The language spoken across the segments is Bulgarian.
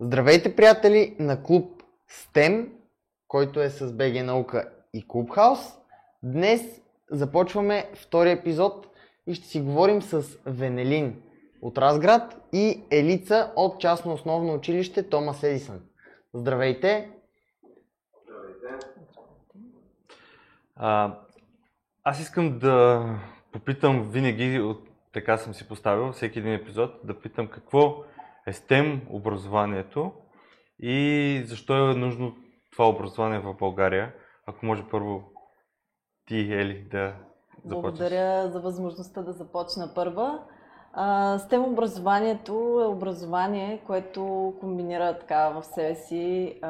Здравейте, приятели на клуб STEM, който е с БГ Наука и Клубхаус. Днес започваме втори епизод и ще си говорим с Венелин от Разград и Елица от частно основно училище Томас Едисън. Здравейте! Здравейте! А, аз искам да попитам винаги, от, така съм си поставил всеки един епизод, да питам какво STEM образованието и защо е нужно това образование в България. Ако може първо ти, Ели, да започнеш. Благодаря за възможността да започна първа. STEM образованието е образование, което комбинира така в себе си,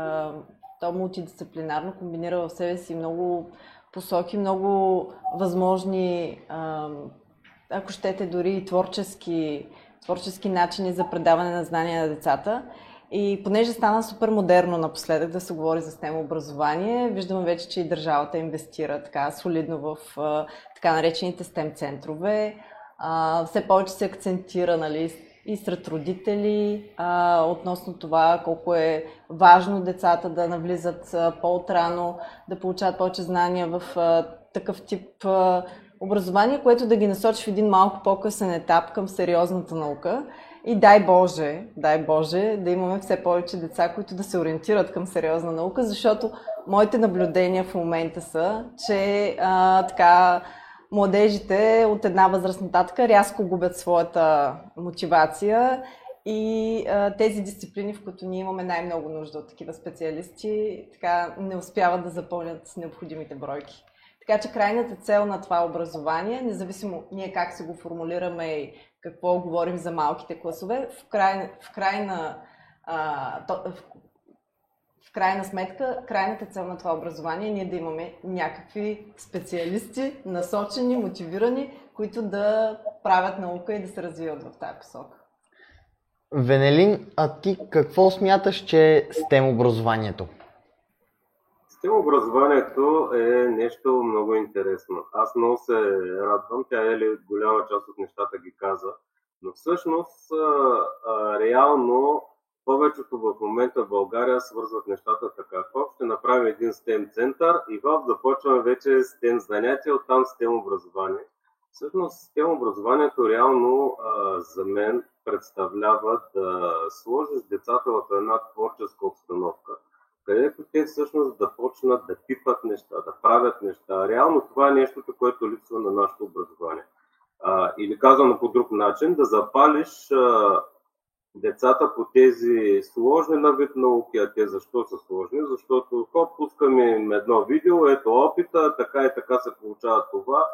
то мултидисциплинарно комбинира в себе си много посоки, много възможни, ако щете, дори и творчески творчески начини за предаване на знания на децата. И понеже стана супер модерно напоследък да се говори за STEM образование, виждаме вече, че и държавата инвестира така солидно в така наречените STEM центрове. Все повече се акцентира нали, и сред родители а, относно това колко е важно децата да навлизат по-отрано, да получават повече знания в а, такъв тип а, образование, което да ги насочи в един малко по-късен етап към сериозната наука. И дай Боже, дай Боже, да имаме все повече деца, които да се ориентират към сериозна наука, защото моите наблюдения в момента са, че а, така младежите от една възраст нататък рязко губят своята мотивация и а, тези дисциплини, в които ние имаме най-много нужда от такива специалисти, така не успяват да запълнят необходимите бройки. Така че крайната цел на това образование, независимо ние как се го формулираме и какво говорим за малките класове, в, край, в, крайна, а, то, в, в крайна сметка, крайната цел на това образование е ние да имаме някакви специалисти, насочени, мотивирани, които да правят наука и да се развиват в тази посока. Венелин, а ти какво смяташ, че е STEM образованието? Система образованието е нещо много интересно. Аз много се радвам, тя е ли голяма част от нещата ги каза, но всъщност реално повечето в момента в България свързват нещата така. Хоп, ще направим един STEM център и хоп, започваме вече STEM занятия, оттам STEM образование. Всъщност STEM образованието реално за мен представлява да сложиш децата в една творческа обстановка – където те всъщност да почнат да пипат неща, да правят неща. Реално това е нещото, което липсва на нашето образование. А, или казано по друг начин, да запалиш а, децата по тези сложни на вид науки, а те защо са сложни? Защото хоп, пускаме им едно видео, ето опита, така и така се получава това,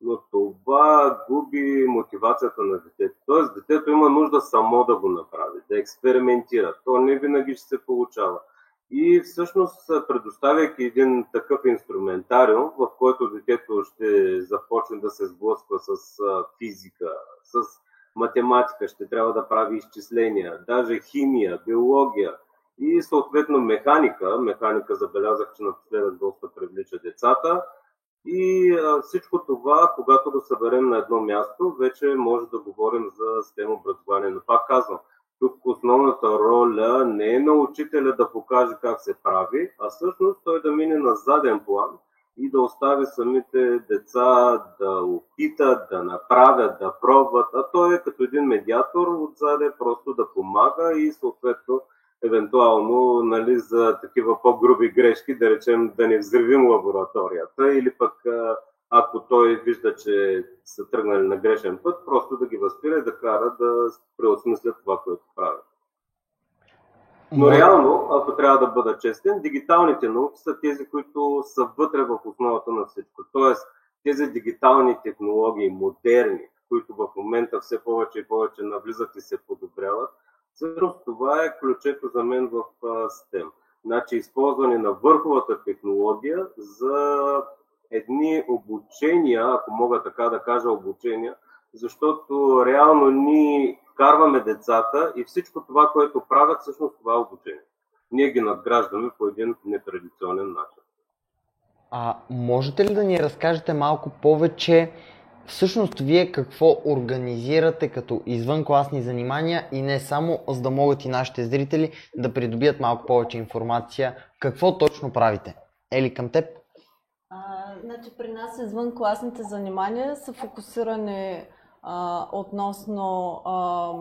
но това губи мотивацията на детето. Тоест, детето има нужда само да го направи, да експериментира. То не винаги ще се получава. И всъщност, предоставяйки един такъв инструментариум, в който детето ще започне да се сблъсква с физика, с математика, ще трябва да прави изчисления, даже химия, биология и съответно механика. Механика забелязах, че напоследък доста привлича децата. И всичко това, когато го съберем на едно място, вече може да говорим за STEM образование. Но пак казвам, тук основната роля не е на учителя да покаже как се прави, а всъщност той да мине на заден план и да остави самите деца да опитат, да направят, да пробват, а той е като един медиатор отзаде просто да помага и съответно евентуално нали, за такива по-груби грешки, да речем да не взривим лабораторията или пък ако той вижда, че са тръгнали на грешен път, просто да ги възпира и да кара да преосмислят това, което правят. Но реално, ако трябва да бъда честен, дигиталните науки са тези, които са вътре в основата на всичко. Тоест, тези дигитални технологии, модерни, които в момента все повече и повече навлизат и се подобряват, всъщност това е ключето за мен в STEM. Значи използване на върховата технология за едни обучения, ако мога така да кажа обучения, защото реално ние вкарваме децата и всичко това, което правят, всъщност това е обучение. Ние ги надграждаме по един нетрадиционен начин. А можете ли да ни разкажете малко повече всъщност вие какво организирате като извънкласни занимания и не само, за да могат и нашите зрители да придобият малко повече информация какво точно правите? Ели към теб? А, значи при нас извън класните занимания са фокусирани а, относно а,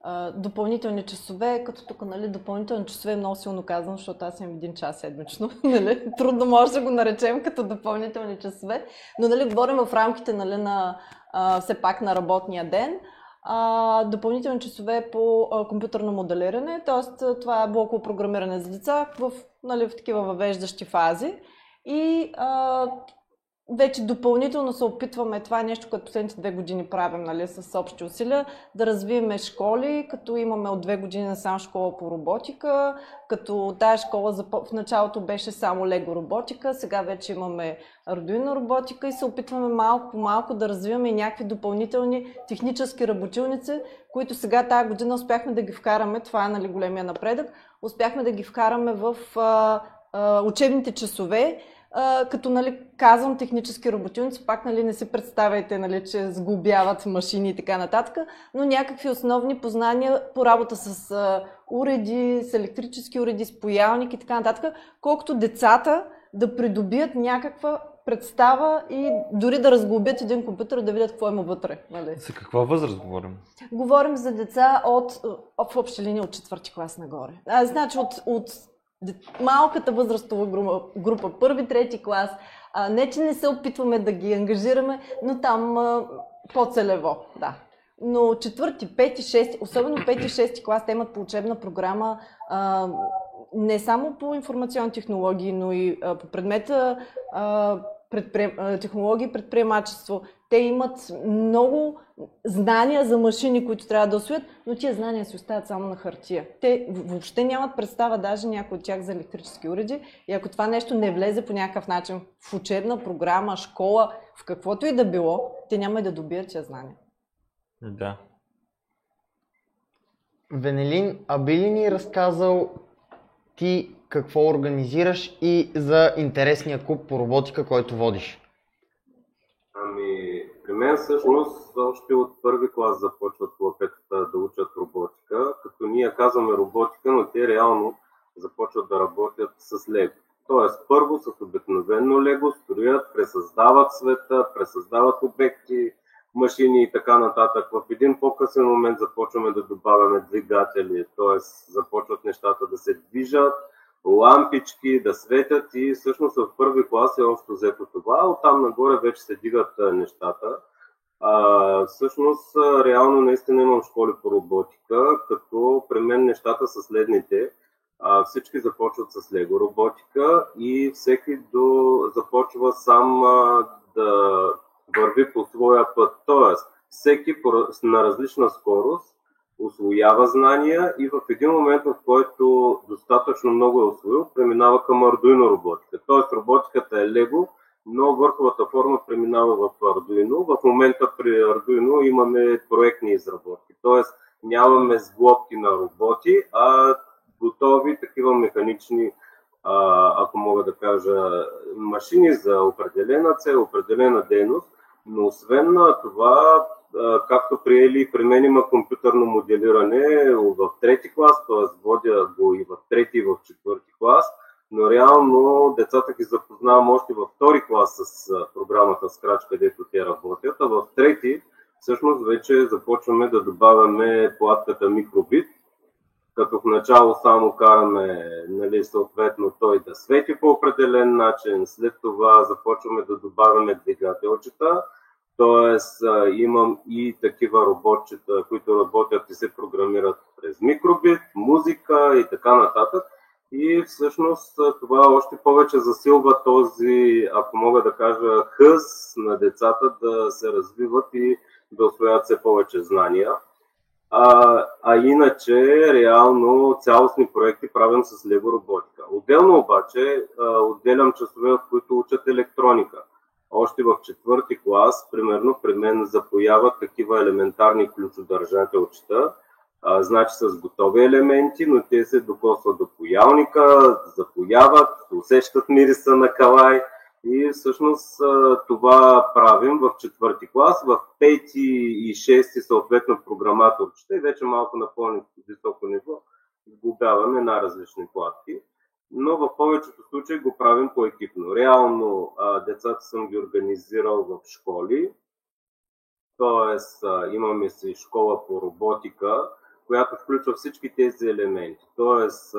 а, допълнителни часове, като тук нали, допълнителни часове е много силно казвам, защото аз имам един час седмично. Нали? Трудно може да го наречем като допълнителни часове, но нали, говорим в рамките нали, на а, все пак на работния ден. А, допълнителни часове по а, компютърно моделиране, т.е. това е блоково програмиране за деца в, нали, в такива въвеждащи фази. И а, вече допълнително се опитваме, това е нещо, което последните две години правим нали, с общи усилия, да развиеме школи, като имаме от две години на сам школа по роботика, като тая школа в началото беше само лего роботика, сега вече имаме Arduino роботика и се опитваме малко по малко да развиваме и някакви допълнителни технически работилници, които сега тази година успяхме да ги вкараме, това е нали, големия напредък, успяхме да ги вкараме в а, а, учебните часове, а, като нали, казвам технически роботилници, пак нали, не си представяйте, нали, че сглобяват машини и така нататък, но някакви основни познания по работа с а, уреди, с електрически уреди, с поялник и така нататък, колкото децата да придобият някаква представа и дори да разглобят един компютър, да видят какво има вътре. Нали? За каква възраст говорим? Говорим за деца от, в обща линия от четвърти клас нагоре. А, значи от, от малката възрастова група, група първи, трети клас. А, не, че не се опитваме да ги ангажираме, но там а, по-целево, да. Но четвърти, пети, шести, особено пети, шести клас, те имат по учебна програма а, не само по информационни технологии, но и а, по предмета а, предприем... технологии и предприемачество. Те имат много знания за машини, които трябва да освоят, но тия знания си остават само на хартия. Те въобще нямат представа даже някой от тях за електрически уреди и ако това нещо не влезе по някакъв начин в учебна програма, школа, в каквото и да било, те няма и да добият тия знания. Да. Венелин, а би ли ни разказал ти какво организираш и за интересния клуб по роботика, който водиш? Мен всъщност още от първи клас започват клапетата да учат роботика, като ние казваме роботика, но те реално започват да работят с лего. Тоест, първо с обикновено лего строят, пресъздават света, пресъздават обекти, машини и така нататък. В един по-късен момент започваме да добавяме двигатели, т.е. започват нещата да се движат, лампички да светят и всъщност в първи клас е още взето това. Оттам нагоре вече се дигат нещата. А, всъщност, реално наистина имам школи по роботика, като при мен нещата са следните. А, всички започват с лего роботика и всеки до, започва сам а, да върви по своя път. Тоест, всеки на различна скорост освоява знания и в един момент, в който достатъчно много е освоил, преминава към Arduino роботика. Тоест роботиката е Lego, но върховата форма преминава в Arduino. В момента при Arduino имаме проектни изработки. Тоест нямаме сглобки на роботи, а готови такива механични, ако мога да кажа, машини за определена цел, определена дейност. Но освен на това, както приели при мен има компютърно моделиране в трети клас, т.е. водя го и в трети и в четвърти клас, но реално децата ги запознавам още във втори клас с програмата Scratch, където те работят, а в трети всъщност вече започваме да добавяме платката микробит, като в начало само караме нали, съответно той да свети по определен начин, след това започваме да добавяме двигателчета, Тоест, имам и такива роботчета, които работят и се програмират през микробит, музика и така нататък. И всъщност това още повече засилва този, ако мога да кажа, хъз на децата да се развиват и да освоят все повече знания. А, а иначе, реално, цялостни проекти правим с лего роботика. Отделно обаче, отделям часове, в които учат електроника още в четвърти клас, примерно, при мен запояват такива елементарни ключодържателчета, значи с готови елементи, но те се докосват до поялника, запояват, усещат мириса на калай И всъщност това правим в четвърти клас, в пети и шести съответно програматорчета и вече малко на по-високо ниво сглобяваме на различни платки. Но в повечето случаи го правим по-екипно. Реално децата съм ги организирал в школи, т.е. имаме си школа по роботика, която включва всички тези елементи. Тоест,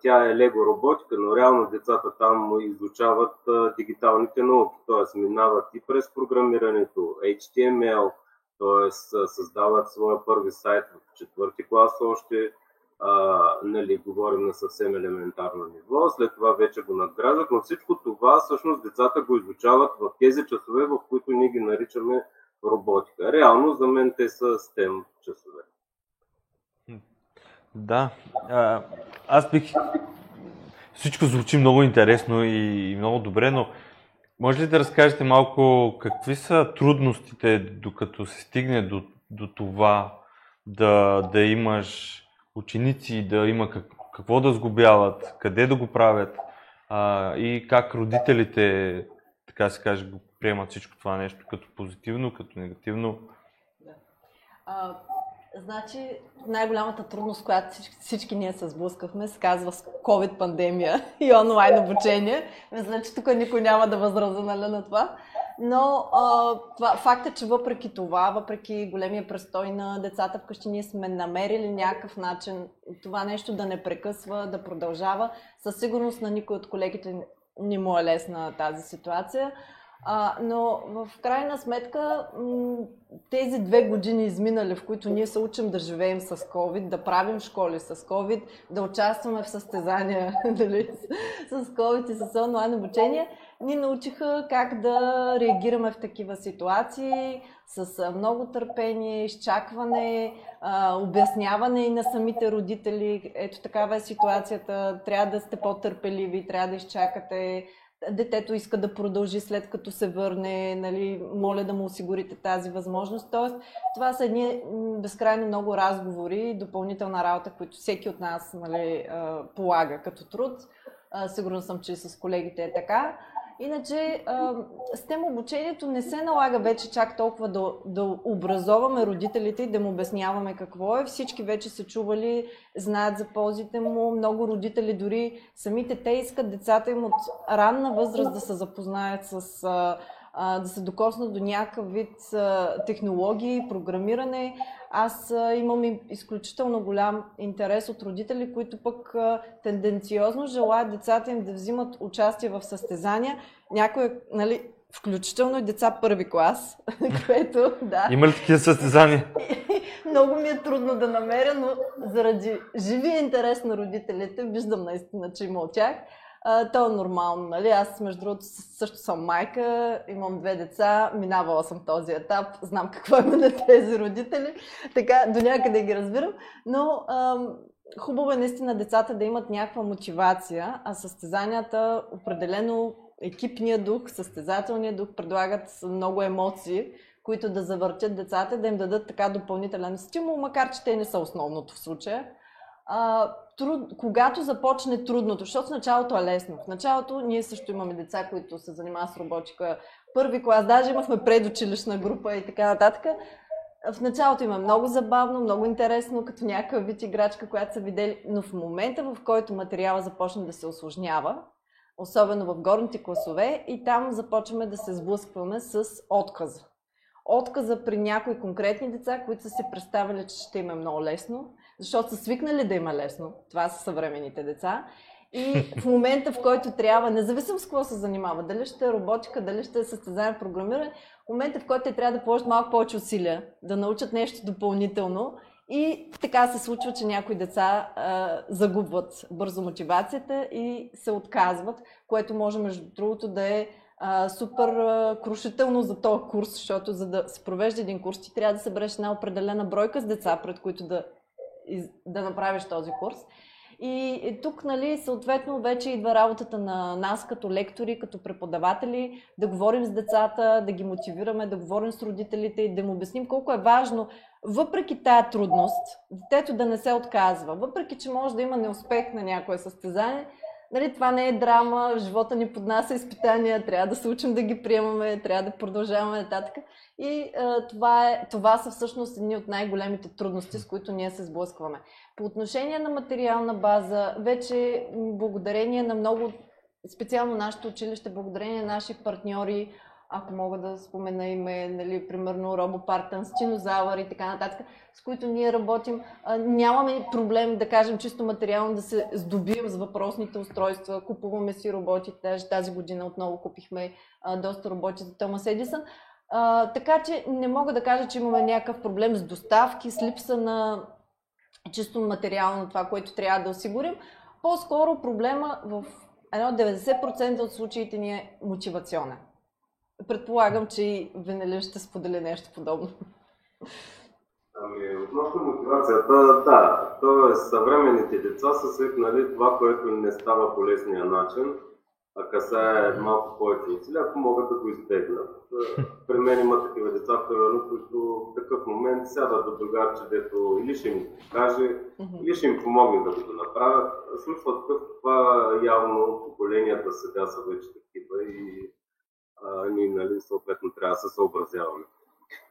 тя е лего роботика, но реално децата там изучават дигиталните науки, т.е. минават и през програмирането, HTML, т.е. създават своя първи сайт в четвърти клас още, а, нали, говорим на съвсем елементарно ниво, след това вече го надграждат, но всичко това всъщност децата го изучават в тези часове, в които ние ги наричаме роботика. Реално за мен те са STEM часове. Да, а, аз бих... Всичко звучи много интересно и много добре, но може ли да разкажете малко какви са трудностите, докато се стигне до, до това да, да имаш ученици, да има как, какво да сгубяват, къде да го правят а, и как родителите, така се каже, го приемат всичко това нещо като позитивно, като негативно? Да. А, значи, най-голямата трудност, която всички, всички ние се сблъскахме, се казва с COVID-пандемия и онлайн обучение. Мисля, че тук никой няма да възрази нали, на това. Но а, факт е, че въпреки това, въпреки големия престой на децата вкъщи, ние сме намерили някакъв начин това нещо да не прекъсва, да продължава. Със сигурност на никой от колегите не му е лесна тази ситуация. А, но в крайна сметка тези две години изминали, в които ние се учим да живеем с COVID, да правим школи с COVID, да участваме в състезания дали, с COVID и с онлайн обучение, ни научиха как да реагираме в такива ситуации с много търпение, изчакване, обясняване и на самите родители. Ето такава е ситуацията, трябва да сте по-търпеливи, трябва да изчакате детето иска да продължи след като се върне, нали, моля да му осигурите тази възможност. Тоест, това са едни безкрайно много разговори и допълнителна работа, които всеки от нас нали, полага като труд. Сигурна съм, че с колегите е така. Иначе, с тем обучението не се налага вече чак толкова да, да образоваме родителите и да му обясняваме какво е. Всички вече са чували, знаят за ползите му. Много родители, дори самите те искат децата им от ранна възраст да се запознаят с да се докоснат до някакъв вид технологии, програмиране. Аз имам изключително голям интерес от родители, които пък тенденциозно желаят децата им да взимат участие в състезания. Някои, нали, включително и деца първи клас, което, да. Има ли такива състезания? Много ми е трудно да намеря, но заради живия интерес на родителите, виждам наистина, че има от тях. То е нормално, нали? Аз, между другото, също съм майка, имам две деца, минавала съм този етап, знам какво има на тези родители, така до някъде ги разбирам, но ам, хубаво е наистина децата да имат някаква мотивация, а състезанията определено екипния дух, състезателния дух предлагат много емоции, които да завъртят децата, да им дадат така допълнителен стимул, макар че те не са основното в случая а, труд, когато започне трудното, защото в началото е лесно. В началото ние също имаме деца, които се занимават с роботика. Първи клас, даже имахме предучилищна група и така нататък. В началото има много забавно, много интересно, като някакъв вид играчка, която са видели, но в момента, в който материала започне да се осложнява, особено в горните класове, и там започваме да се сблъскваме с отказа. Отказа при някои конкретни деца, които са се представили, че ще им е много лесно, защото са свикнали да има лесно. Това са съвременните деца. И в момента, в който трябва, независимо с какво се занимава, дали ще е роботика, дали ще е състезание програмиране, в момента, в който те трябва да положат малко повече усилия, да научат нещо допълнително. И така се случва, че някои деца а, загубват бързо мотивацията и се отказват, което може, между другото, да е а, супер а, крушително за този курс, защото за да се провежда един курс, ти трябва да събереш една определена бройка с деца, пред които да да направиш този курс. И тук, нали, съответно, вече идва работата на нас като лектори, като преподаватели, да говорим с децата, да ги мотивираме, да говорим с родителите и да им обясним колко е важно, въпреки тая трудност, детето да не се отказва, въпреки че може да има неуспех на някое състезание, нали, това не е драма, живота ни поднася изпитания, трябва да се учим да ги приемаме, трябва да продължаваме нататък. И а, това, е, това са всъщност едни от най-големите трудности, с които ние се сблъскваме. По отношение на материална база, вече благодарение на много, специално нашето училище, благодарение на наши партньори, ако мога да спомена име, нали, примерно Робопартън, Стинозавър и така нататък, с които ние работим. Нямаме проблем, да кажем, чисто материално да се здобием с въпросните устройства. Купуваме си роботи. Даже тази година отново купихме доста роботи за Томас Едисън. Така че не мога да кажа, че имаме някакъв проблем с доставки, с липса на чисто материално това, което трябва да осигурим. По-скоро проблема в едно 90% от случаите ни е мотивационен. Предполагам, че и Венелин ще сподели нещо подобно. Ами, относно мотивацията, да, т.е. съвременните деца са свикнали това, което не става по лесния начин, а касае малко повече усилия, ако могат да го избегнат. При мен има такива деца, примерно, които в такъв момент сядат до другарче, дето или ще им каже, или ще им помогне да го направят. Смисъл такъв, това явно поколенията сега са вече такива и а, ние нали, съответно трябва да се съобразяваме.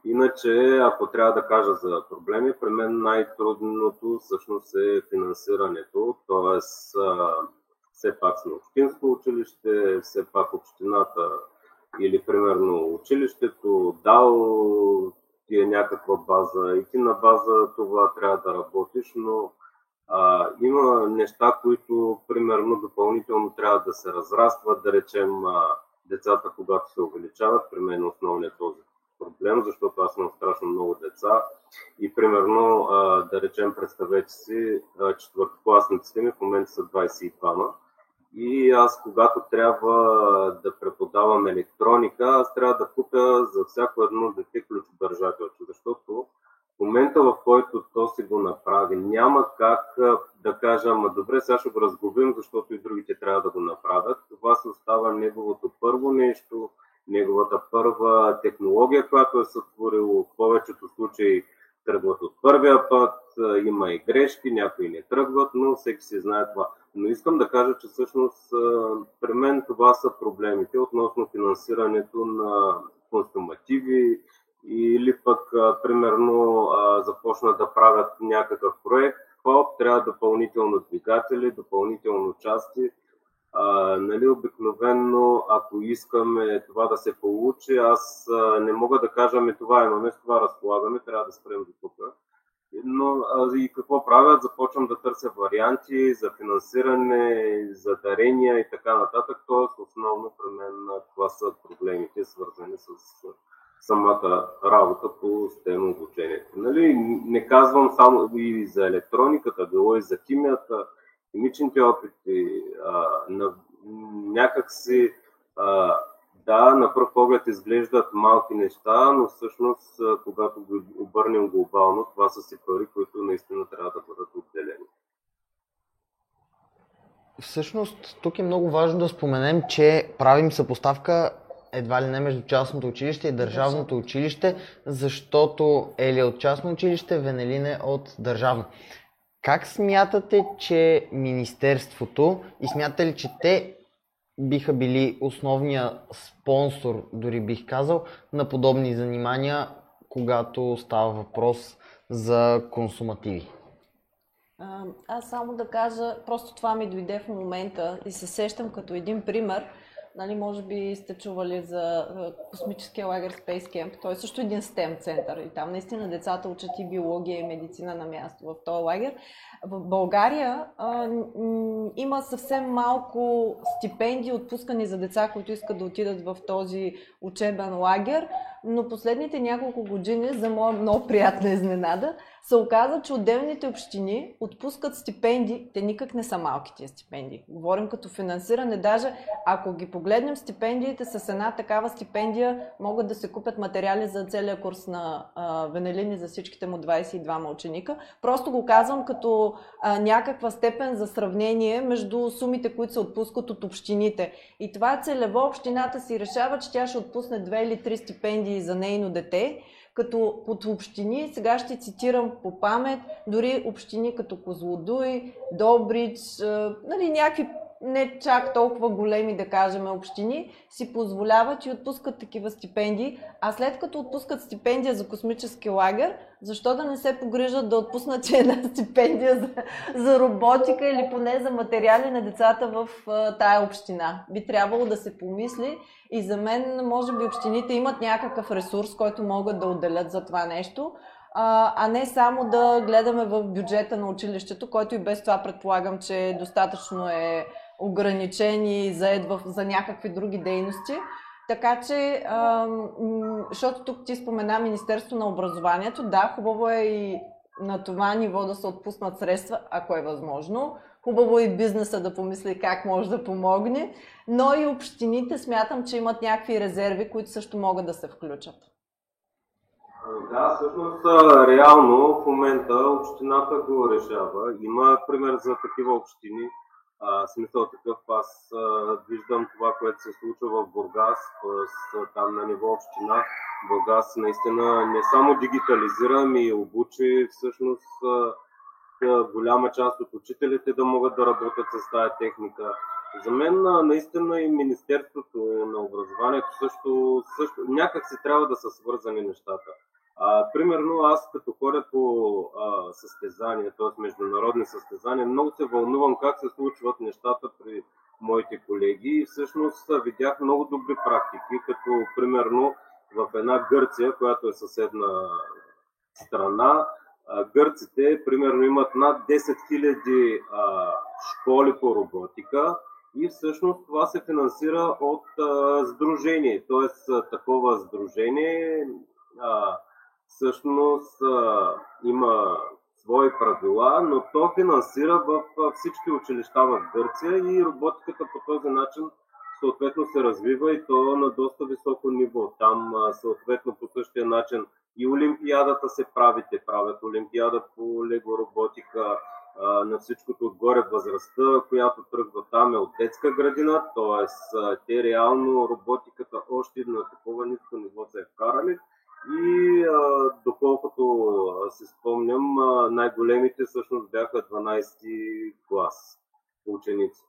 Иначе, ако трябва да кажа за проблеми, при мен най-трудното всъщност е финансирането, т.е. все пак сме общинско училище, все пак общината или примерно училището дал ти е някаква база и ти на база това трябва да работиш, но а, има неща, които примерно допълнително трябва да се разрастват, да речем а, децата, когато се увеличават, при мен основният този проблем, защото аз имам страшно много деца. И примерно, да речем, представете си, четвъртокласниците ми в момента са 22 и аз, когато трябва да преподавам електроника, аз трябва да купя за всяко едно дете ключодържателче, защото в момента, в който то си го направи, няма как да кажа, ама добре, сега ще го разгубим, защото и другите трябва да го направят. Това се остава неговото първо нещо, неговата първа технология, която е сътворило. В повечето случаи тръгват от първия път, има и грешки, някои не тръгват, но всеки си знае това. Но искам да кажа, че всъщност при мен това са проблемите относно финансирането на консумативи или пък, примерно, започнат да правят някакъв проект, хоп, трябва допълнително двигатели, допълнително части, а, нали, обикновенно, ако искаме това да се получи, аз не мога да кажа, ами това имаме, с това разполагаме, трябва да спрем до тук. Но а, и какво правят? Започвам да търся варианти за финансиране, за дарения и така нататък. Тоест, основно при мен това са проблемите, свързани с самата работа по STEM обучението. Нали, не казвам само и за електрониката, било и за химията, химичните опити, а, на, някакси а, да, на пръв поглед изглеждат малки неща, но всъщност, когато го обърнем глобално, това са си пари, които наистина трябва да бъдат отделени. Всъщност, тук е много важно да споменем, че правим съпоставка едва ли не между частното училище и държавното училище, защото Ели е от частно училище, Венелин е от държавно. Как смятате, че Министерството и смятате ли, че те биха били основния спонсор, дори бих казал, на подобни занимания, когато става въпрос за консумативи? Аз само да кажа, просто това ми дойде в момента и се сещам като един пример – Нали, може би сте чували за космическия лагер Space Camp. Той е също един STEM център и там наистина децата учат и биология и медицина на място в този лагер. В България а, има съвсем малко стипендии отпускани за деца, които искат да отидат в този учебен лагер, но последните няколко години, за моя много приятна изненада, се оказа, че отделните общини отпускат стипендии. Те никак не са малки тия стипендии. Говорим като финансиране. Даже ако ги погледнем стипендиите с една такава стипендия, могат да се купят материали за целия курс на Венелини за всичките му 22 ученика. Просто го казвам като а, някаква степен за сравнение между сумите, които се отпускат от общините. И това целево общината си решава, че тя ще отпусне две или три стипендии за нейно дете като под общини, сега ще цитирам по памет, дори общини като Козлодуй, Добрич, нали, някакви не чак толкова големи, да кажем, общини, си позволяват и отпускат такива стипендии, а след като отпускат стипендия за космически лагер, защо да не се погрижат да отпуснат една стипендия за, за роботика или поне за материали на децата в а, тая община? Би трябвало да се помисли и за мен, може би, общините имат някакъв ресурс, който могат да отделят за това нещо, а не само да гледаме в бюджета на училището, който и без това предполагам, че достатъчно е ограничен и заед в, за някакви други дейности. Така че, защото тук ти спомена Министерство на образованието, да, хубаво е и на това ниво да се отпуснат средства, ако е възможно. Хубаво е и бизнеса да помисли как може да помогне, но и общините смятам, че имат някакви резерви, които също могат да се включат. Да, всъщност реално в момента общината го решава. Има пример за такива общини. А, смисъл такъв, аз а, виждам това, което се случва в Бургас, т.е. там на ниво община. Бургас наистина не само дигитализира, ами и обучи всъщност а, голяма част от учителите да могат да работят с тази техника. За мен наистина и Министерството на образованието също, също някак се трябва да са свързани нещата. А, примерно аз като ходя по а, състезания, т.е. международни състезания, много се вълнувам как се случват нещата при моите колеги и всъщност видях много добри практики, като примерно в една Гърция, която е съседна страна, гърците примерно имат над 10 000 школи по роботика и всъщност това се финансира от а, сдружение, т.е. такова сдружение а, всъщност има свои правила, но то финансира в всички училища в Гърция и роботиката по този начин съответно се развива и то на доста високо ниво. Там съответно по същия начин и Олимпиадата се прави, те правят Олимпиада по лего роботика, на всичкото отгоре възрастта, която тръгва там е от детска градина, т.е. те реално роботиката още на такова ниско ниво се е вкарали и а, доколкото се спомням, най-големите всъщност бяха 12 клас ученици.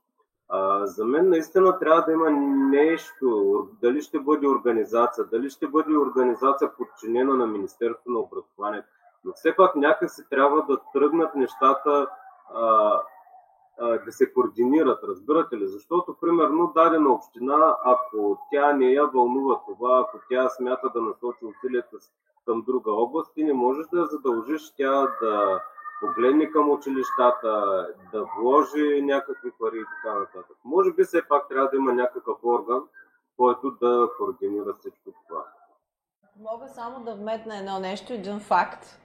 А, за мен наистина трябва да има нещо, дали ще бъде организация, дали ще бъде организация подчинена на Министерството на образованието. Но все пак някак се трябва да тръгнат нещата а, да се координират, разбирате ли? Защото, примерно, дадена община, ако тя не я вълнува това, ако тя смята да насочи усилията си към друга област, ти не можеш да задължиш тя да погледне към училищата, да вложи някакви пари и така нататък. Може би все пак трябва да има някакъв орган, който да координира всичко това. Мога само да вметна едно нещо, един факт,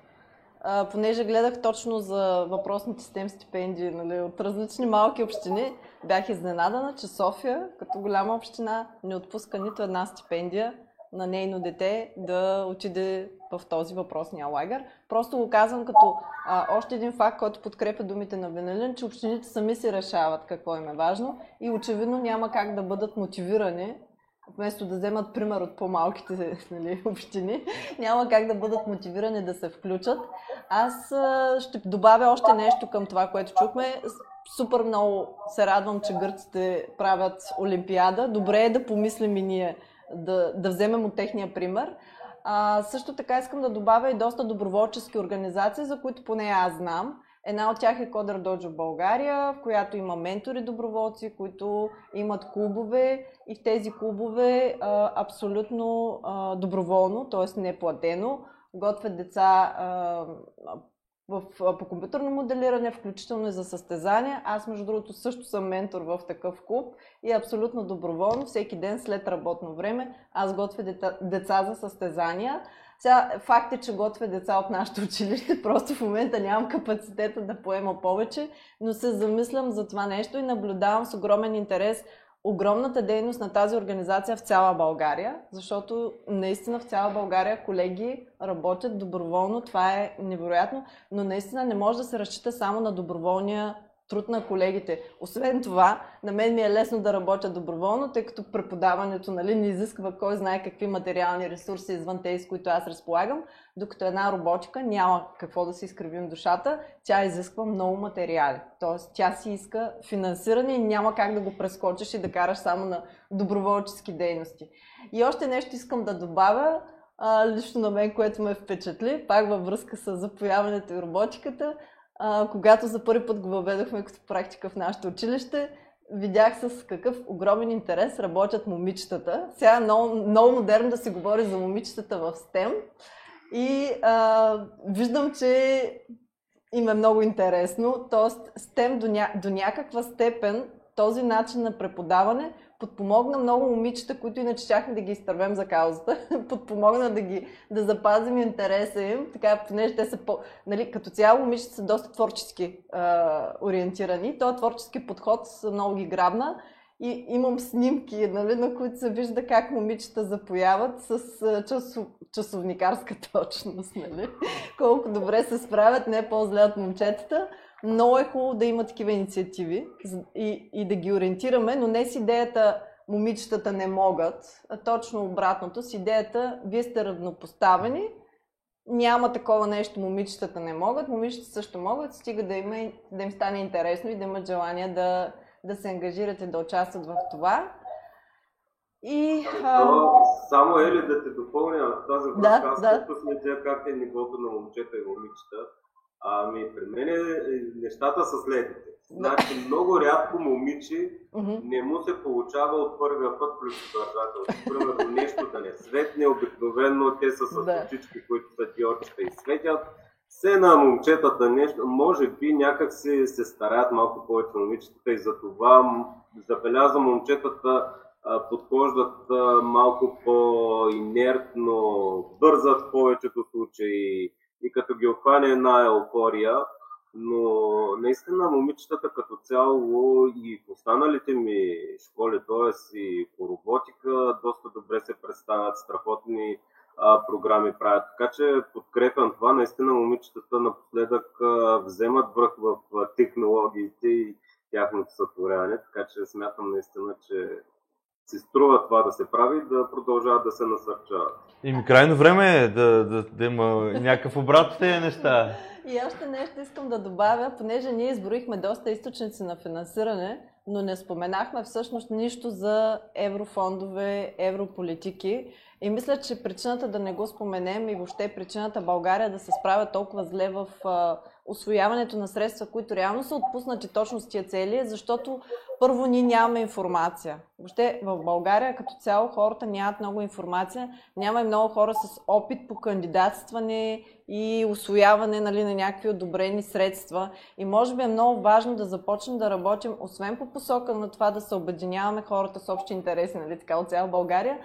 а, понеже гледах точно за въпросните STEM стипендии нали, от различни малки общини, бях изненадана, че София, като голяма община, не отпуска нито една стипендия на нейно дете да отиде в този въпросния лагер. Просто го казвам като а, още един факт, който подкрепя думите на Венелин, че общините сами си решават какво им е важно и очевидно няма как да бъдат мотивирани вместо да вземат пример от по-малките нали, общини, няма как да бъдат мотивирани да се включат. Аз ще добавя още нещо към това, което чухме. Супер много се радвам, че гърците правят Олимпиада. Добре е да помислим и ние да, да вземем от техния пример. А, също така искам да добавя и доста доброволчески организации, за които поне аз знам. Една от тях е Кодър Доджо България, в която има ментори доброволци, които имат клубове и в тези клубове а, абсолютно а, доброволно, т.е. неплатено, готвят деца а, в, по компютърно моделиране, включително и за състезания. Аз, между другото, също съм ментор в такъв клуб и абсолютно доброволно, всеки ден след работно време, аз готвя деца, деца за състезания. Сега, факт е, че готвя деца от нашето училище, просто в момента нямам капацитета да поема повече, но се замислям за това нещо и наблюдавам с огромен интерес огромната дейност на тази организация в цяла България, защото наистина в цяла България колеги работят доброволно, това е невероятно, но наистина не може да се разчита само на доброволния труд на колегите. Освен това, на мен ми е лесно да работя доброволно, тъй като преподаването нали, не изисква кой знае какви материални ресурси извън тези, с които аз разполагам, докато една роботика няма какво да си изкривим душата, тя изисква много материали. Тоест, тя си иска финансиране и няма как да го прескочиш и да караш само на доброволчески дейности. И още нещо искам да добавя, лично на мен, което ме впечатли, пак във връзка с запояването и роботиката, а, когато за първи път го въведохме като практика в нашето училище, видях с какъв огромен интерес работят момичетата. Сега е много, много модерно да се говори за момичетата в STEM. И а, виждам, че им е много интересно. Тоест, STEM до, ня... до някаква степен този начин на преподаване подпомогна много момичета, които иначе чакаме да ги изтървем за каузата, подпомогна да, ги, да запазим интереса им, така, понеже те са по... Нали, като цяло момичета са доста творчески а, ориентирани. Този творчески подход много ги грабна и имам снимки, нали, на които се вижда как момичета запояват с часов, часовникарска точност. Нали? Колко добре се справят, не по-зле от момчетата. Много е хубаво да има такива инициативи и, и да ги ориентираме, но не с идеята момичетата не могат, а точно обратното, с идеята вие сте равнопоставени, няма такова нещо, момичетата не могат, момичетата също могат, стига да, има, да им стане интересно и да имат желание да, да се ангажират и да участват в това. И, а... Само е ли да те допълня тази да, да. следя как е нивото на момчета и момичета. Ами, при мен нещата са следните. Значи, много рядко момиче не му се получава от първия път плюс доказателство. Примерно нещо да не светне, обикновено те са с очички, които са диочета и светят. Все на момчетата нещо, може би някак се, се стараят малко повече момичетата и за това забелязвам момчетата подхождат малко по-инертно, бързат в повечето случаи и като ги обхване една еуфория, но наистина момичетата като цяло и в останалите ми школи, т.е. и по роботика, доста добре се представят, страхотни програми правят. Така че подкрепям това. Наистина момичетата напоследък вземат връх в технологиите и тяхното сътворяване, така че смятам наистина, че си струва това да се прави, да продължават да се насърчават. И ми крайно време е да, да, да има някакъв обрат в тези неща. И още нещо искам да добавя, понеже ние изброихме доста източници на финансиране, но не споменахме всъщност нищо за еврофондове, европолитики. И мисля, че причината да не го споменем и въобще причината България да се справя толкова зле в освояването на средства, които реално са отпуснати точно с тия цели, е защото първо ние нямаме информация. Въобще в България като цяло хората нямат много информация, няма и много хора с опит по кандидатстване и освояване нали, на някакви одобрени средства. И може би е много важно да започнем да работим, освен по посока на това да се обединяваме хората с общи интереси, нали, така от цяла България,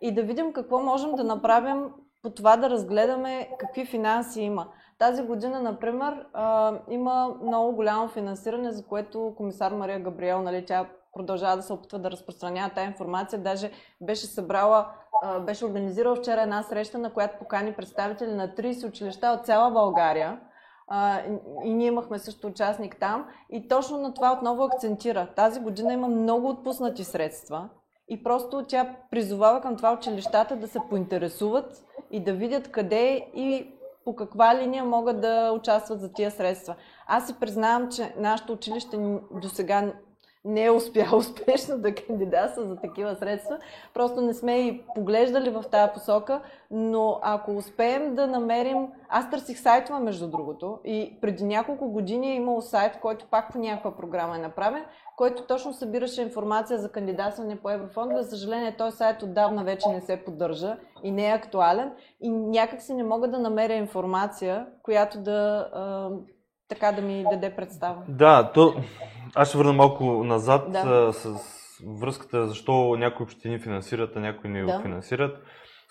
и да видим какво можем да направим по това да разгледаме какви финанси има. Тази година, например, а, има много голямо финансиране, за което комисар Мария Габриел, нали, тя продължава да се опитва да разпространява тази информация. Даже беше събрала, а, беше организирала вчера една среща, на която покани представители на 30 училища от цяла България. А, и ние имахме също участник там. И точно на това отново акцентира. Тази година има много отпуснати средства. И просто тя призовава към това училищата да се поинтересуват и да видят къде и по каква линия могат да участват за тия средства. Аз си признавам, че нашето училище до сега не е успяло успешно да кандидатства за такива средства. Просто не сме и поглеждали в тази посока, но ако успеем да намерим... Аз търсих сайтове, между другото, и преди няколко години е имало сайт, който пак по някаква програма е направен, който точно събираше информация за кандидатстване по еврофондове. За съжаление, този сайт отдавна вече не се поддържа и не е актуален. И някак си не мога да намеря информация, която да така да ми даде представа. Да, то аз ще върна малко назад да. с, връзката защо някои общини финансират, а някои не да. финансират.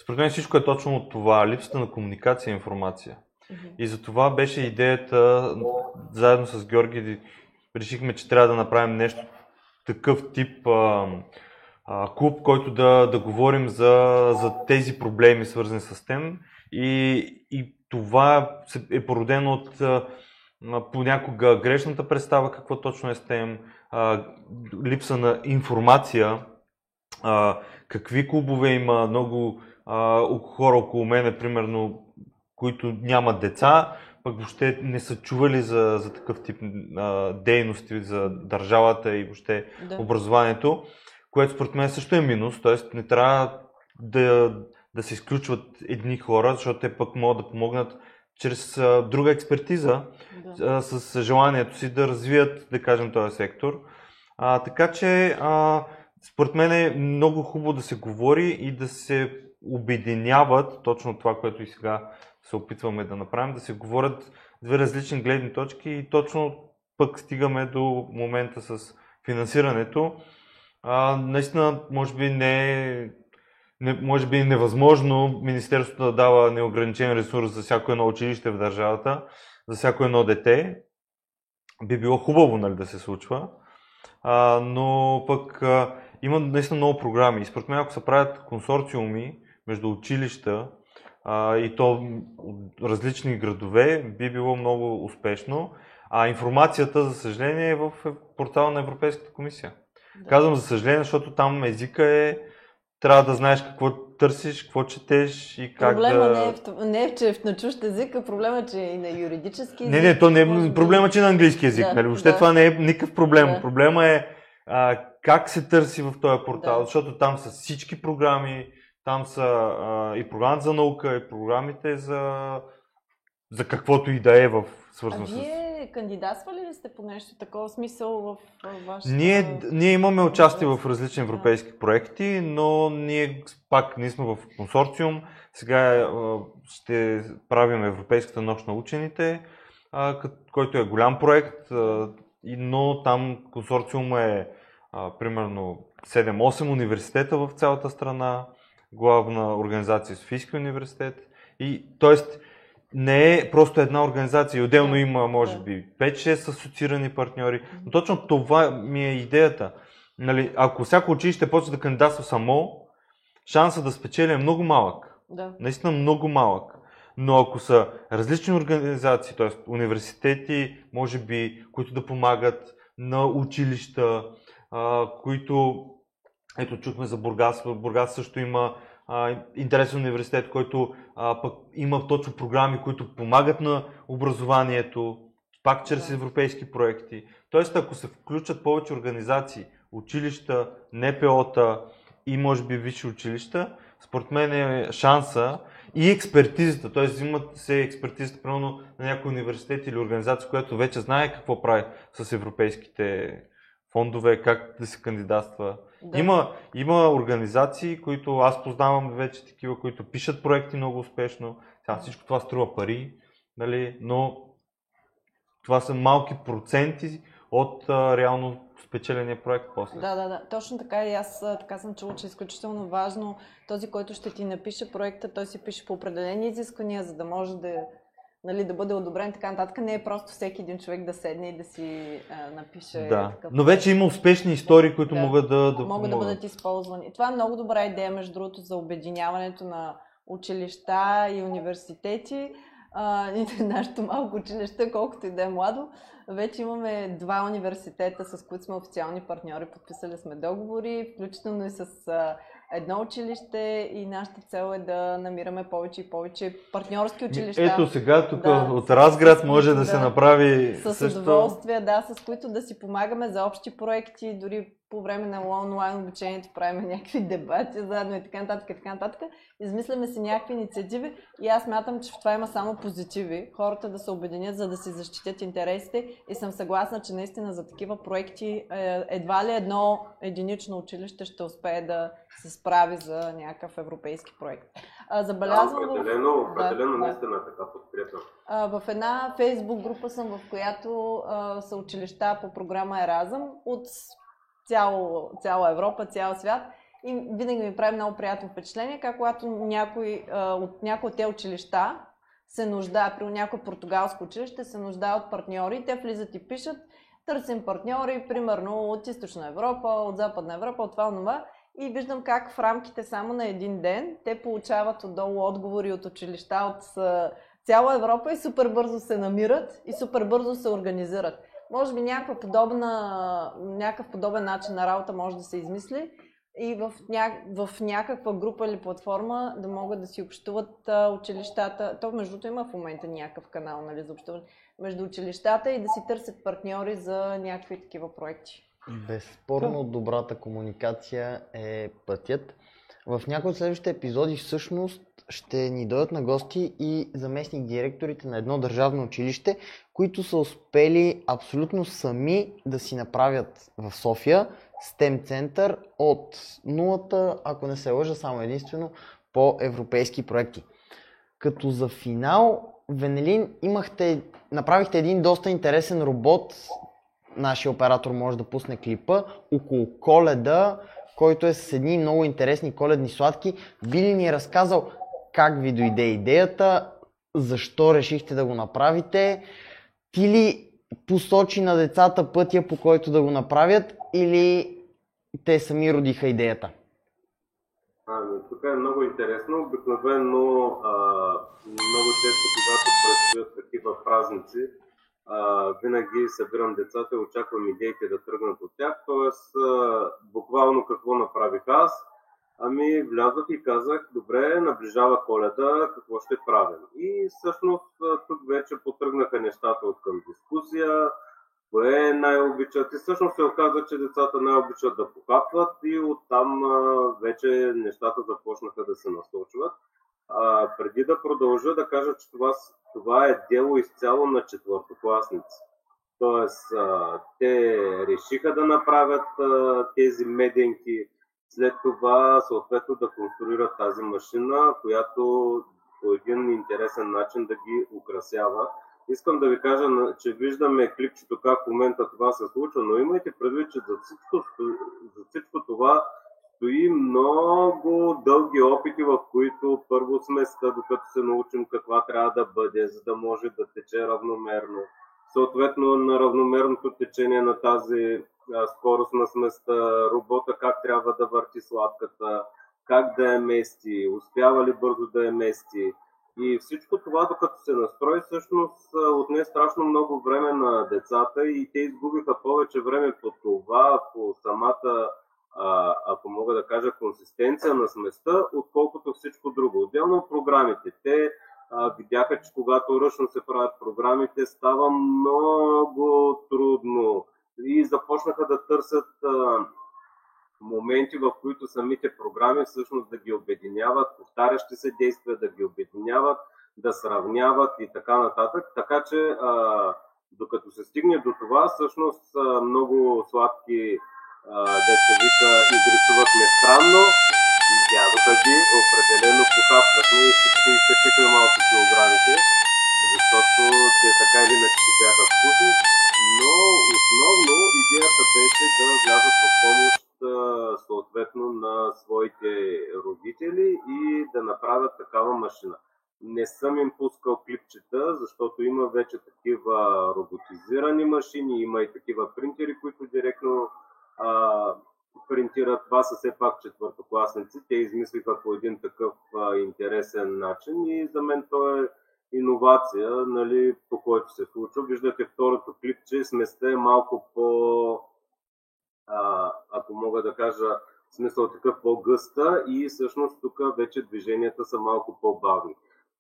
Според мен всичко е точно от това. Липсата на комуникация и информация. И за това беше идеята, заедно с Георги, решихме, че трябва да направим нещо такъв тип а, а, клуб, който да, да говорим за, за тези проблеми, свързани с тем. И, и това е породено от а, понякога грешната представа какво точно е STEM, а, липса на информация, а, какви клубове има, много а, хора около мене, примерно, които нямат деца, пък въобще не са чували за, за такъв тип а, дейности за държавата и въобще Да. образованието, което според мен също е минус, т.е. не трябва да, да се изключват едни хора, защото те пък могат да помогнат чрез а, друга експертиза, Да. а, с желанието си да развият, да кажем, този сектор. А, така че, а, според мен е много хубаво да се говори и да се обединяват, точно това, което и сега се опитваме да направим, да се говорят две различни гледни точки и точно пък стигаме до момента с финансирането. А, наистина, може би не е не, може би е невъзможно Министерството да дава неограничен ресурс за всяко едно училище в държавата, за всяко едно дете. Би било хубаво нали, да се случва, а, но пък а, има наистина много програми. И според мен, ако се правят консорциуми между училища а, и то от различни градове, би било много успешно. А информацията, за съжаление, е в портала на Европейската комисия. Да. Казвам за съжаление, защото там езика е. Трябва да знаеш какво търсиш, какво четеш и как Проблема да. не, е не е, че е на чужд език, а проблема е, че е и на юридически език. Не, не, то не е проблема, че е на английски език. Да, нали? Въобще да. това не е никакъв проблем. Да. Проблема е а, как се търси в този портал, Да. защото там са всички програми, там са а, и програмата за наука, и програмите за, за каквото и да е в А свързано с. вие кандидатствали ли сте по нещо такова смисъл в, в вашата... Ние, ние имаме участие в различни Да. европейски проекти, но ние пак ние сме в консорциум. Сега а, ще правим Европейската нощ на учените, а, който е голям проект, а, но там консорциум е а, примерно 7-8 университета в цялата страна, главна организация Софийския университет. И, тоест, не е просто една организация. Отделно Да, има, може да. би, 5-6 асоциирани партньори. Но точно това ми е идеята. Нали, ако всяко училище почне да кандидатства само, шансът да спечели е много малък. Да. Наистина много малък. Но ако са различни организации, т.е. университети, може би, които да помагат на училища, а, които, ето чухме за Бургас, в Бургас също има а, интересен университет, който а, пък има точно програми, които помагат на образованието, пак чрез европейски проекти. Тоест, ако се включат повече организации, училища, НПО-та и може би висши училища, според мен е шанса и експертизата, т.е. взимат се експертизата примерно на някой университет или организация, която вече знае какво прави с европейските фондове, как да се кандидатства. Да. Има, има организации, които аз познавам вече такива, които пишат проекти много успешно. Сега всичко това струва пари, нали? но това са малки проценти от а, реално спечеления проект после. Да, да, да. Точно така и аз така съм чула, че е изключително важно този, който ще ти напише проекта, той си пише по определени изисквания, за да може да, нали, да бъде одобрен така нататък. Не е просто всеки един човек да седне и да си а, напише Да, такъв но вече има успешни истории, които Да. могат да, да могат да бъдат използвани. Това е много добра идея, между другото, за обединяването на училища и университети. А, и нашето малко училище, колкото и да е младо, вече имаме два университета, с които сме официални партньори, подписали сме договори, включително и с едно училище и нашата цел е да намираме повече и повече партньорски училища. Ето сега тук Да, от Разград може които да се да- направи С също. удоволствие, да, с които да си помагаме за общи проекти, дори по време на онлайн обучението правим някакви дебати заедно и така нататък, и така нататък. Измисляме си някакви инициативи и аз мятам, че в това има само позитиви. Хората да се обединят, за да си защитят интересите и съм съгласна, че наистина за такива проекти е, едва ли едно единично училище ще успее да се справи за някакъв европейски проект. Да, забелязвам в- определено, определено да. наистина така подкрепям. в една фейсбук група съм, в която а, са училища по програма Еразъм от цяло, цяла Европа, цял свят. И винаги ми прави много приятно впечатление, как когато някой, от някои от тези училища се нуждае, при някое португалско училище се нуждае от партньори, те влизат и пишат, търсим партньори, примерно от Източна Европа, от Западна Европа, от това, от това. И виждам как в рамките само на един ден те получават отдолу отговори от училища от цяла Европа и супер бързо се намират и супер бързо се организират. Може би някаква подобна, някакъв подобен начин на работа може да се измисли и в, ня... в някаква група или платформа да могат да си общуват а, училищата. То между другото има в момента някакъв канал нали, за общуване между училищата и да си търсят партньори за някакви такива проекти. Безспорно добрата комуникация е пътят. В някои от следващите епизоди всъщност ще ни дойдат на гости и заместник директорите на едно държавно училище, които са успели абсолютно сами да си направят в София STEM център от нулата, ако не се лъжа, само единствено по европейски проекти. Като за финал, Венелин, имахте, направихте един доста интересен робот, нашия оператор може да пусне клипа, около коледа, който е с едни много интересни коледни сладки. Би ли ни разказал как ви дойде идеята, защо решихте да го направите? Ти ли посочи на децата пътя по който да го направят или те сами родиха идеята? Ами, тук е много интересно. Обикновено а, много често, когато предстоят такива празници, а, винаги събирам децата и очаквам идеите да тръгнат от тях. Тоест, а, буквално какво направих аз? Ами, влязох и казах, добре, наближава коледа, какво ще правим? И всъщност тук вече потръгнаха нещата от към дискусия, кое най-обичат. И всъщност се оказа, че децата най-обичат да покапват и оттам вече нещата започнаха да се насочват. А, преди да продължа да кажа, че това, това е дело изцяло на четвъртокласници. Тоест, а, те решиха да направят а, тези меденки, след това съответно да конструират тази машина, която по един интересен начин да ги украсява. Искам да ви кажа, че виждаме клипчето как в момента това се случва, но имайте предвид, че за всичко, за всичко това стои много дълги опити, в които първо сме докато се научим каква трябва да бъде, за да може да тече равномерно. Съответно на равномерното течение на тази скорост на сместа, робота как трябва да върти сладката, как да я мести, успява ли бързо да я мести. И всичко това, докато се настрои, всъщност отне страшно много време на децата и те изгубиха повече време по това, по самата, ако мога да кажа, консистенция на сместа, отколкото всичко друго. Отделно програмите. Те видяха, че когато ръчно се правят програмите, става много трудно и започнаха да търсят моменти, в които самите програми всъщност да ги обединяват, повтарящи се действия, да ги обединяват, да сравняват и така нататък. Така че, докато се стигне до това, всъщност много сладки деца вика игрицувахме странно, изядоха ги, определено похапнахме и всички качихме малко килограмите, защото те така или иначе бяха вкусни, но основно идеята беше да влязат в помощ съответно на своите родители и да направят такава машина. Не съм им пускал клипчета, защото има вече такива роботизирани машини, има и такива принтери, които директно а, принтират. Това са все пак четвъртокласници. Те измислиха по един такъв а, интересен начин и за мен то е иновация, нали, по който се случва. Виждате второто клипче, сместа е малко по а, ако мога да кажа, смисъл такъв по-гъста и всъщност тук вече движенията са малко по-бавни.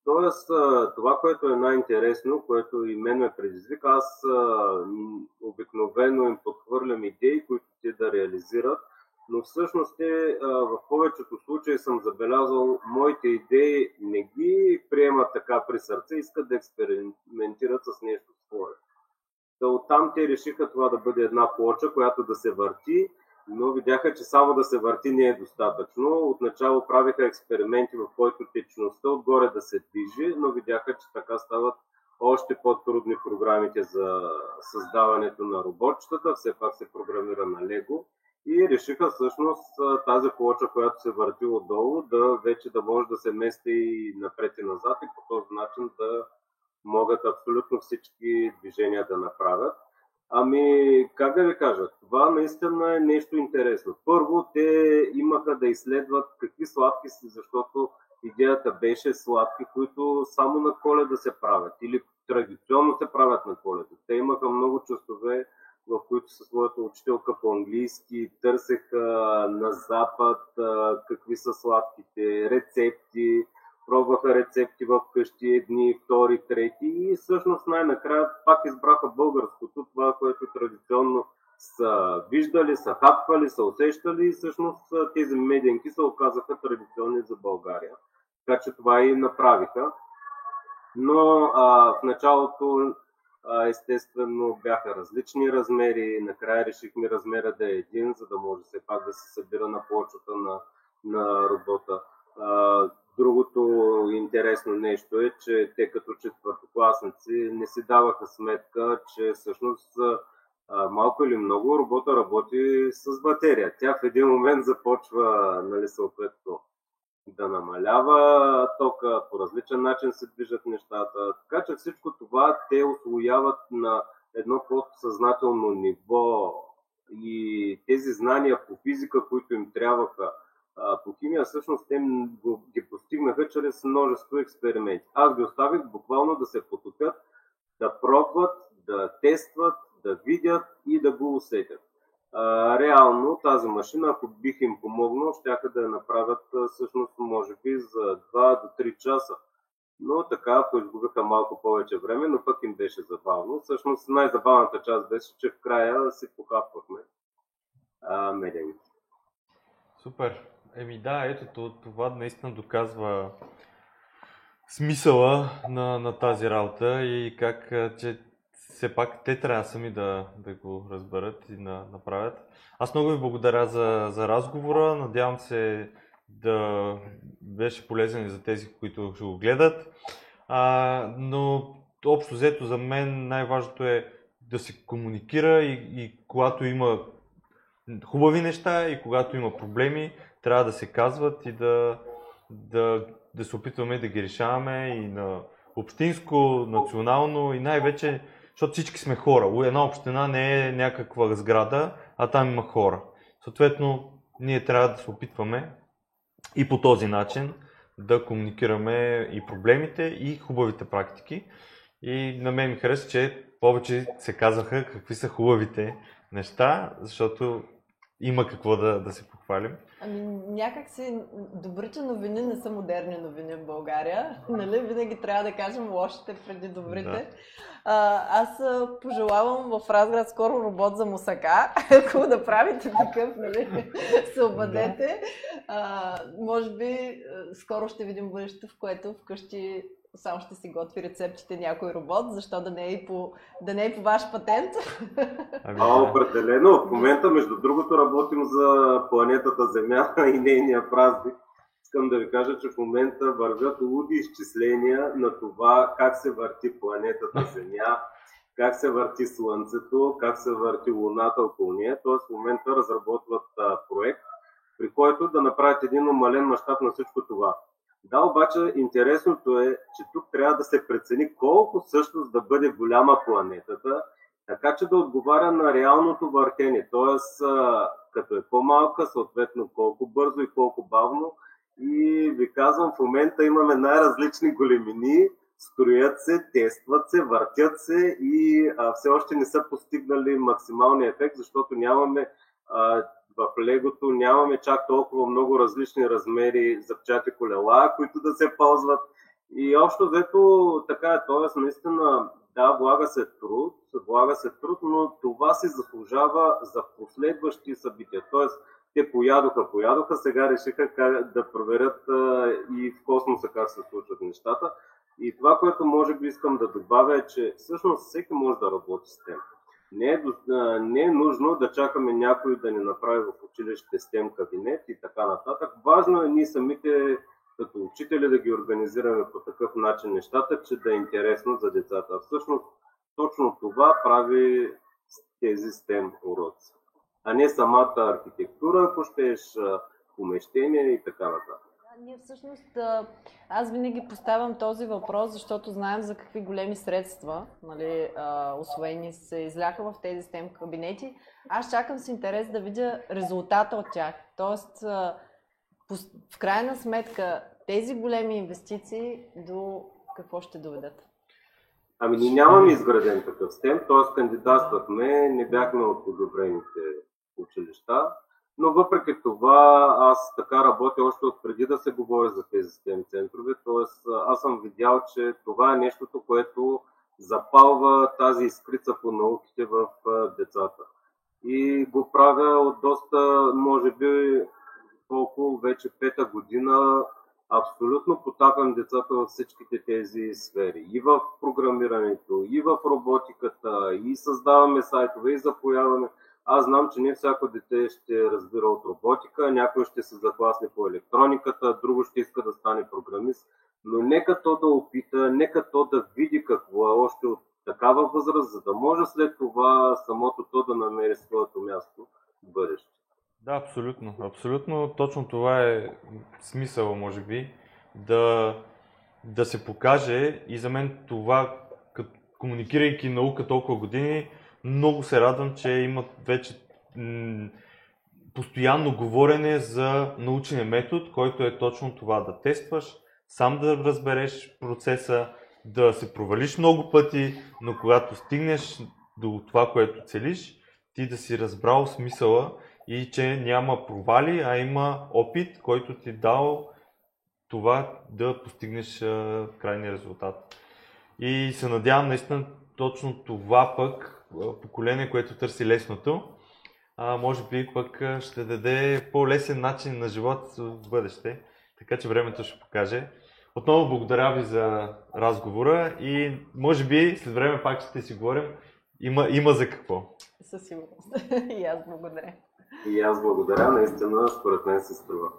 Тоест, това, което е най-интересно, което и мен ме предизвика, аз обикновено им подхвърлям идеи, които те да реализират, но всъщност те в повечето случаи съм забелязал, моите идеи не ги приемат така при сърце, искат да експериментират с нещо свое. Та оттам те решиха това да бъде една плоча, която да се върти, но видяха, че само да се върти не е достатъчно. Отначало правиха експерименти, в който течността отгоре да се движи, но видяха, че така стават още по-трудни програмите за създаването на роботчетата, все пак се програмира на Лего и решиха всъщност тази плоча, която се върти отдолу, да вече да може да се мести и напред и назад и по този начин да могат абсолютно всички движения да направят. Ами, как да ви кажа, това наистина е нещо интересно. Първо, те имаха да изследват какви сладки си, защото идеята беше сладки, които само на коледа се правят или традиционно се правят на коледа. Те имаха много часове, в които със своята учителка по английски търсеха на запад какви са сладките, рецепти, пробваха рецепти в къщи едни, втори, трети и всъщност най-накрая пак избраха българското, това, което традиционно са виждали, са хапвали, са усещали и всъщност тези меденки се оказаха традиционни за България. Така че това и направиха. Но а, в началото естествено бяха различни размери. Накрая решихме размера да е един, за да може все пак да се събира на почвата на, на робота. Другото интересно нещо е, че те като четвъртокласници не си даваха сметка, че всъщност малко или много робота работи с батерия. Тя в един момент започва нали, съответно да намалява тока, по различен начин се движат нещата. Така че всичко това те освояват на едно подсъзнателно ниво и тези знания по физика, които им трябваха по химия, всъщност те ги постигнаха чрез множество експерименти. Аз ги оставих буквално да се потопят, да пробват, да тестват, да видят и да го усетят. А, реално тази машина, ако бих им помогнал, щяха да я направят всъщност може би за 2 до 3 часа. Но така, ако изгубиха малко повече време, но пък им беше забавно. Всъщност най-забавната част беше, че в края си похапвахме медените. Супер. Еми да, ето това наистина доказва смисъла на, на тази работа и как, че все пак те трябва сами да, да го разберат и да направят. Аз много ви благодаря за, за разговора. Надявам се да беше полезен и за тези, които ще го гледат. А, но общо взето за мен най-важното е да се комуникира и, и когато има хубави неща и когато има проблеми, трябва да се казват и да, да, да се опитваме да ги решаваме и на общинско, национално и най-вече защото всички сме хора. Една община не е някаква сграда, а там има хора. Съответно, ние трябва да се опитваме и по този начин да комуникираме и проблемите, и хубавите практики. И на мен ми хареса, че повече се казаха какви са хубавите неща, защото има какво да, да се похвалим. Ами някак си добрите новини не са модерни новини в България. Нали? Винаги трябва да кажем лошите преди добрите. Да. А, аз пожелавам в Разград скоро робот за мусака. Ако да правите такъв, нали? се обадете. А, може би скоро ще видим бъдещето, в което вкъщи само ще си готви рецептите някой робот, защо да не е и по, да не е по ваш патент? Ами, а, определено. В момента, между другото, работим за планетата Земя и нейния празник. Искам да ви кажа, че в момента вървят луди изчисления на това как се върти планетата Земя, как се върти Слънцето, как се върти Луната около нея. Тоест в момента разработват а, проект, при който да направят един умален мащаб на всичко това. Да, обаче интересното е, че тук трябва да се прецени колко всъщност да бъде голяма планетата, така че да отговаря на реалното въртение. Тоест, като е по-малка, съответно колко бързо и колко бавно. И ви казвам, в момента имаме най-различни големини, строят се, тестват се, въртят се и а, все още не са постигнали максималния ефект, защото нямаме а, в легото нямаме чак толкова много различни размери запчати колела, които да се ползват. И общо взето така е, т.е. наистина да, влага се труд, влага се труд, но това се заслужава за последващи събития. Т.е. те поядоха, поядоха, сега решиха да проверят и в космоса как се случват нещата. И това, което може би искам да добавя е, че всъщност всеки може да работи с темата. Не е, не е нужно да чакаме някой да ни направи в училище STEM кабинет и така нататък. Важно е ние самите като учители да ги организираме по такъв начин нещата, че да е интересно за децата. Всъщност точно това прави тези STEM уроци, а не самата архитектура, ако щеш помещение и така нататък ние всъщност, аз винаги поставям този въпрос, защото знаем за какви големи средства, нали, освоени се изляха в тези STEM кабинети. Аз чакам с интерес да видя резултата от тях. Тоест, в крайна сметка, тези големи инвестиции до какво ще доведат? Ами ние нямаме изграден такъв стем, т.е. кандидатствахме, не бяхме от одобрените училища, но въпреки това аз така работя още от преди да се говори за тези стем центрове, т.е. аз съм видял, че това е нещото, което запалва тази изкрица по науките в децата. И го правя от доста, може би, колко вече пета година абсолютно потапям децата във всичките тези сфери. И в програмирането, и в роботиката, и създаваме сайтове, и запояваме. Аз знам, че не всяко дете ще разбира от роботика, някой ще се захласне по електрониката, друго ще иска да стане програмист, но нека то да опита, нека то да види какво е още от такава възраст, за да може след това самото то да намери своето място в бъдеще. Да, абсолютно. Абсолютно точно това е смисъл, може би, да, да се покаже и за мен това, като, комуникирайки наука толкова години, много се радвам, че имат вече постоянно говорене за научния метод, който е точно това да тестваш, сам да разбереш процеса, да се провалиш много пъти, но когато стигнеш до това, което целиш, ти да си разбрал смисъла и че няма провали, а има опит, който ти дал това да постигнеш крайния резултат. И се надявам наистина точно това пък поколение, което търси лесното, а, може би пък ще даде по-лесен начин на живот в бъдеще. Така че времето ще покаже. Отново благодаря ви за разговора и може би след време пак ще си говорим. Има, има за какво. Със сигурност. и аз благодаря. И аз благодаря, наистина според мен се струва.